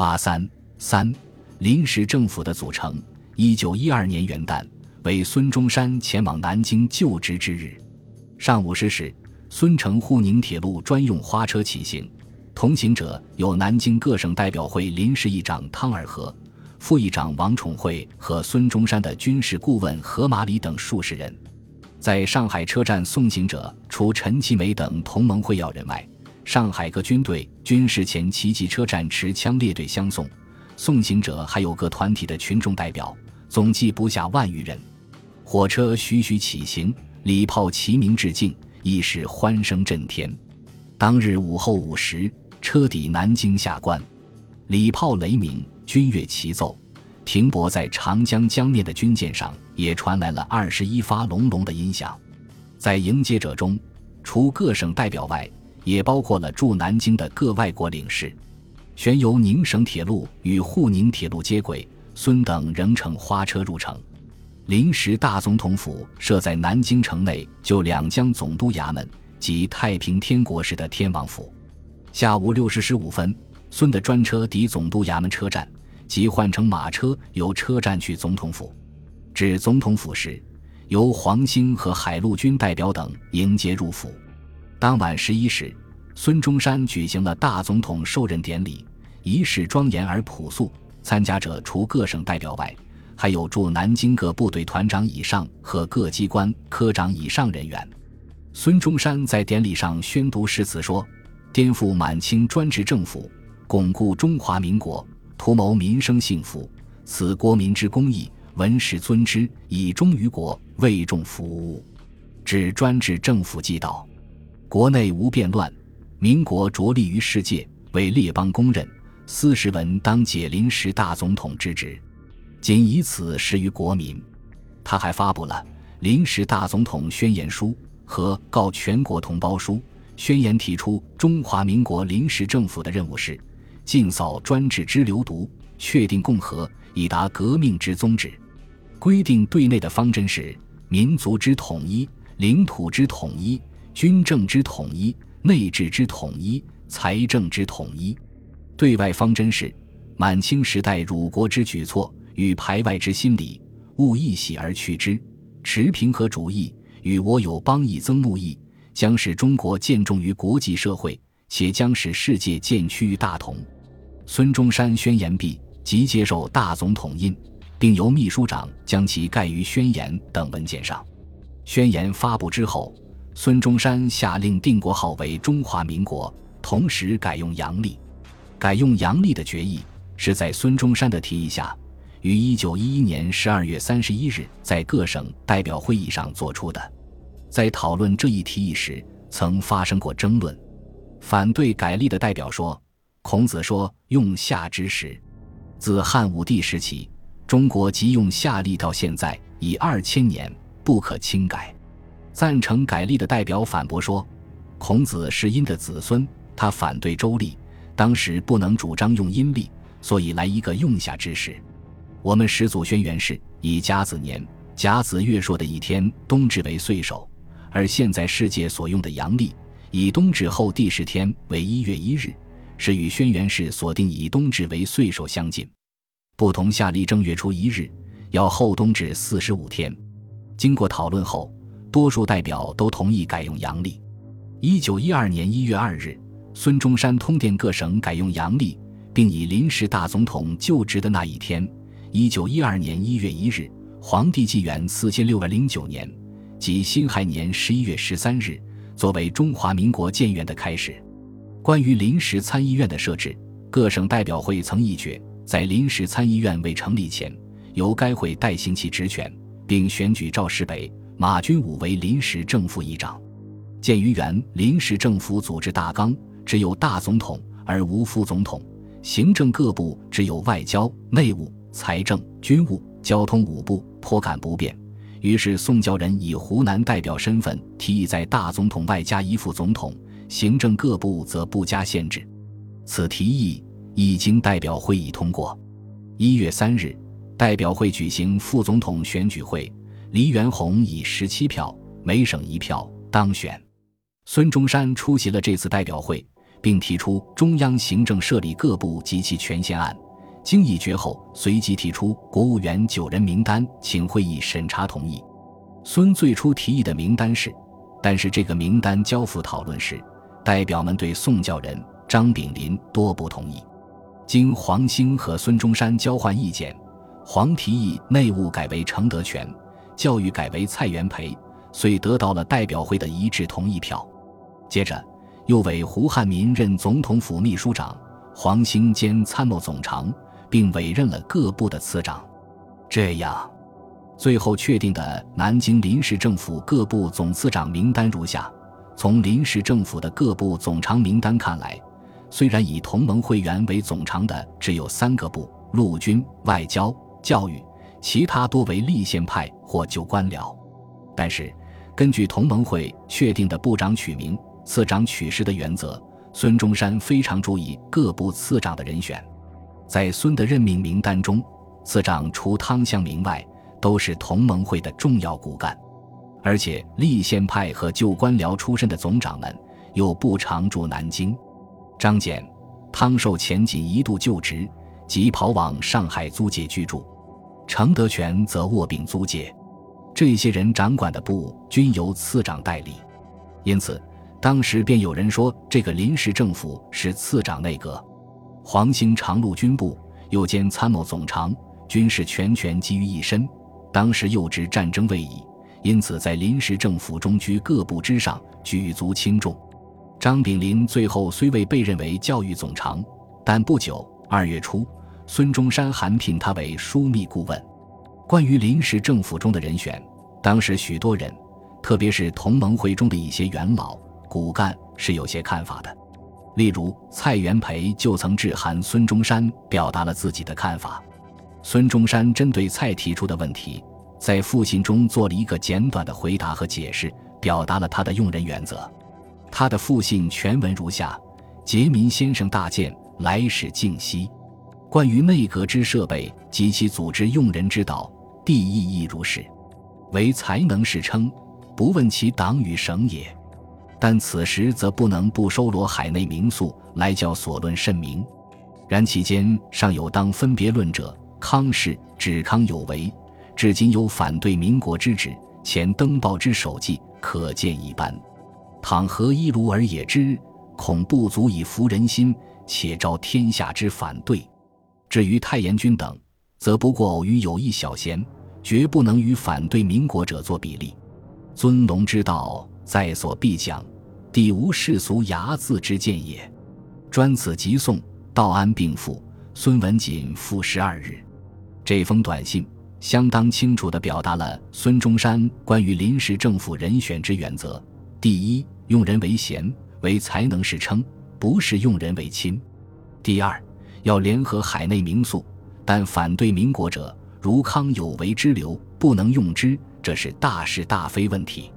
八三三临时政府的组成。一九一二年元旦为孙中山前往南京就职之日。上午十时，孙承沪宁铁路专用花车起行，同行者有南京各省代表会临时议长汤尔和、副议长王宠惠和孙中山的军事顾问何马礼等数十人。在上海车站送行者，除陈其美等同盟会要人外，上海各军队军事前齐集车站持枪列队相送。送行者还有各团体的群众代表。总计不下万余人，火车徐徐起行，礼炮齐鸣致敬，一时欢声震天。当日午后五时，车抵南京下关，礼炮雷鸣，军乐齐奏，停泊在长江江面的军舰上也传来了二十一发隆隆的音响。在迎接者中，除各省代表外，也包括了驻南京的各外国领事。旋由宁省铁路与沪宁铁路接轨。孙等仍乘花车入城，临时大总统府设在南京城内就两江总督衙门及太平天国时的天王府。下午六时十五分，孙的专车抵总督衙门车站，即换乘马车由车站去总统府。至总统府时，由黄兴和海陆军代表等迎接入府。当晚十一时，孙中山举行了大总统受任典礼，仪式庄严而朴素。参加者除各省代表外，还有驻南京各部队团长以上和各机关科长以上人员。孙中山在典礼上宣读誓词说：“颠覆满清专制政府，巩固中华民国，图谋民生幸福，此国民之公义，文实尊之，以忠于国，为众服务。指专制政府既倒，国内无变乱，民国着力于世界，为列邦公认。”四十文当解临时大总统之职，仅以此示于国民。他还发布了临时大总统宣言书和告全国同胞书。宣言提出，中华民国临时政府的任务是尽扫专制之流毒，确定共和，以达革命之宗旨。规定对内的方针是民族之统一、领土之统一、军政之统一、内治之统一、财政之统一。对外方针是：满清时代辱国之举措与排外之心理，勿一洗而去之；持平和主义与我有邦义增睦义，将使中国见重于国际社会，且将使世界渐趋于大同。孙中山宣言毕，即接受大总统印，并由秘书长将其盖于宣言等文件上。宣言发布之后，孙中山下令定国号为中华民国，同时改用阳历。改用阳历的决议是在孙中山的提议下，于一九一一年十二月三十一日在各省代表会议上作出的。在讨论这一提议时，曾发生过争论。反对改历的代表说：“孔子说用夏之时，自汉武帝时起，中国即用夏历到现在已二千年，不可轻改。”赞成改历的代表反驳说：“孔子是殷的子孙，他反对周历。”当时不能主张用阴历，所以来一个用夏之时。我们始祖轩辕氏以甲子年甲子月朔的一天冬至为岁首，而现在世界所用的阳历以冬至后第十天为一月一日，是与轩辕氏所定以冬至为岁首相近。不同夏历正月初一日要后冬至四十五天。经过讨论后，多数代表都同意改用阳历。一九一二年一月二日。孙中山通电各省改用阳历，并以临时大总统就职的那一天，一九一二年一月一日，皇帝纪元四千六百零九年，即辛亥年十一月十三日，作为中华民国建元的开始。关于临时参议院的设置，各省代表会曾议决，在临时参议院未成立前，由该会代行其职权，并选举赵世北、马君武为临时政府议长。鉴于原临时政府组织大纲。只有大总统而无副总统，行政各部只有外交、内务、财政、军务、交通五部，颇感不便。于是宋教仁以湖南代表身份提议，在大总统外加一副总统，行政各部则不加限制。此提议已经代表会议通过。一月三日，代表会举行副总统选举会，黎元洪以十七票，每省一票当选。孙中山出席了这次代表会。并提出中央行政设立各部及其权限案。经议决后，随即提出国务院九人名单，请会议审查同意。孙最初提议的名单是，但是这个名单交付讨论时，代表们对宋教仁、张炳麟多不同意。经黄兴和孙中山交换意见，黄提议内务改为程德全，教育改为蔡元培，遂得到了代表会的一致同意票。接着，又委胡汉民任总统府秘书长，黄兴兼参谋总长，并委任了各部的次长。这样。最后确定的南京临时政府各部总次长名单如下：从临时政府的各部总长名单看来，虽然以同盟会员为总长的只有三个部——陆军、外交、教育，其他多为立宪派或旧官僚，但是根据同盟会确定的部长取名、次长取实的原则，孙中山非常注意各部次长的人选。在孙的任命名单中，次长除汤湘明外，都是同盟会的重要骨干，而且立宪派和旧官僚出身的总长们又不常驻南京。张謇、汤寿前仅一度就职，即跑往上海租界居住；程德全则卧病租界。这些人掌管的部均由次长代理，因此当时便有人说这个临时政府是次长内阁。黄兴常陆军部，又兼参谋总长，军事全权集于一身。当时又知战争未已，因此在临时政府中居各部之上，举足轻重。张炳麟最后虽未被认为教育总长，但不久二月初，孙中山函聘他为枢密顾问。关于临时政府中的人选，当时许多人，特别是同盟会中的一些元老骨干，是有些看法的。例如蔡元培就曾致函孙中山，表达了自己的看法。孙中山针对蔡提出的问题，在复信中做了一个简短的回答和解释，表达了他的用人原则。他的复信全文如下：杰民先生大见，来使敬息。关于内阁之设备及其组织用人之道，第意亦如是。为才能是称，不问其党与省也。但此时则不能不收罗海内名宿来教所论甚明。然其间尚有当分别论者。康氏指康有为，至今有反对民国之旨，前登报之手迹可见一斑。倘何一卢而也之，恐不足以服人心，且招天下之反对。至于太严君等，则不过偶于有一小贤，绝不能与反对民国者作比例。尊龙之道，在所必讲，地无世俗睚眦之见也。专此即送，道安病复，孙文锦复十二日。这封短信相当清楚地表达了孙中山关于临时政府人选之原则：第一，用人为贤，为才能是称，不是用人为亲；第二，要联合海内名宿，但反对民国者，如康有为之流，不能用之，这是大是大非问题；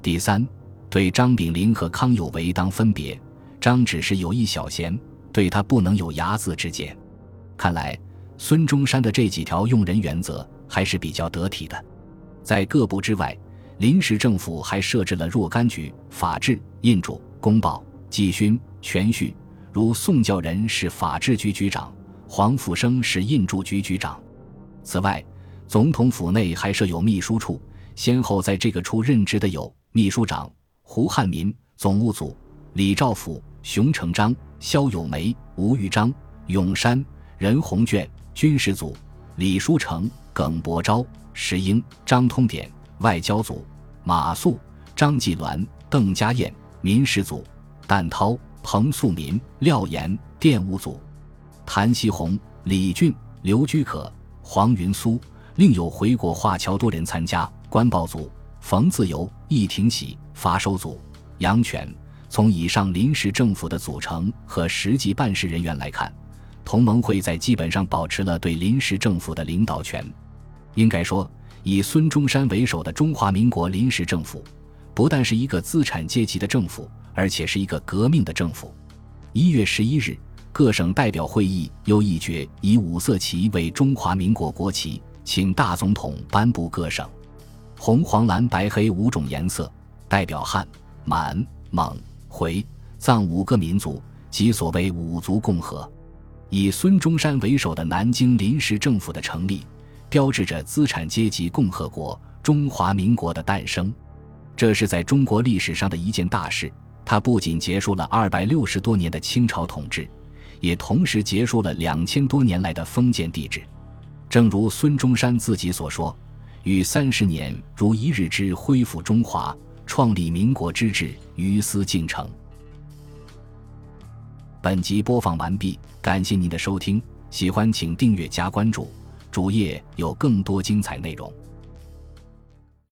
第三，对张炳麟和康有为当分别，张只是有一小贤，对他不能有睚眦之见。看来。孙中山的这几条用人原则还是比较得体的。在各部之外，临时政府还设置了若干局：法制、印嘱、公报、纪勋、全序。如宋教仁是法制局局长，黄复生是印铸局局长。此外，总统府内还设有秘书处，先后在这个处任职的有秘书长胡汉民、总务组李兆甫、熊成章、肖友梅、吴玉章、永山、任鸿隽。军事组：李书成、耿伯昭、石英、张通典；外交组：马谡、张继鸾、邓家彦；民事组：旦涛、彭素民、廖岩；电务组：谭锡洪、李俊、刘居可、黄云苏；另有回国华侨多人参加。官报组：冯自由、易廷喜；法收组：杨泉。从以上临时政府的组成和实际办事人员来看。同盟会在基本上保持了对临时政府的领导权。应该说，以孙中山为首的中华民国临时政府，不但是一个资产阶级的政府，而且是一个革命的政府。一月十一日，各省代表会议又议决以五色旗为中华民国国旗，请大总统颁布各省红、黄、蓝、白、黑五种颜色，代表汉、满、蒙、回、藏五个民族。即所谓五族共和。以孙中山为首的南京临时政府的成立，标志着资产阶级共和国中华民国的诞生。这是在中国历史上的一件大事。它不仅结束了二百六十多年的清朝统治，也同时结束了两千多年来的封建帝制。正如孙中山自己所说：“与三十年如一日之恢复中华、创立民国之志，于斯竟成。”本集播放完毕，感谢您的收听，喜欢请订阅加关注，主页有更多精彩内容。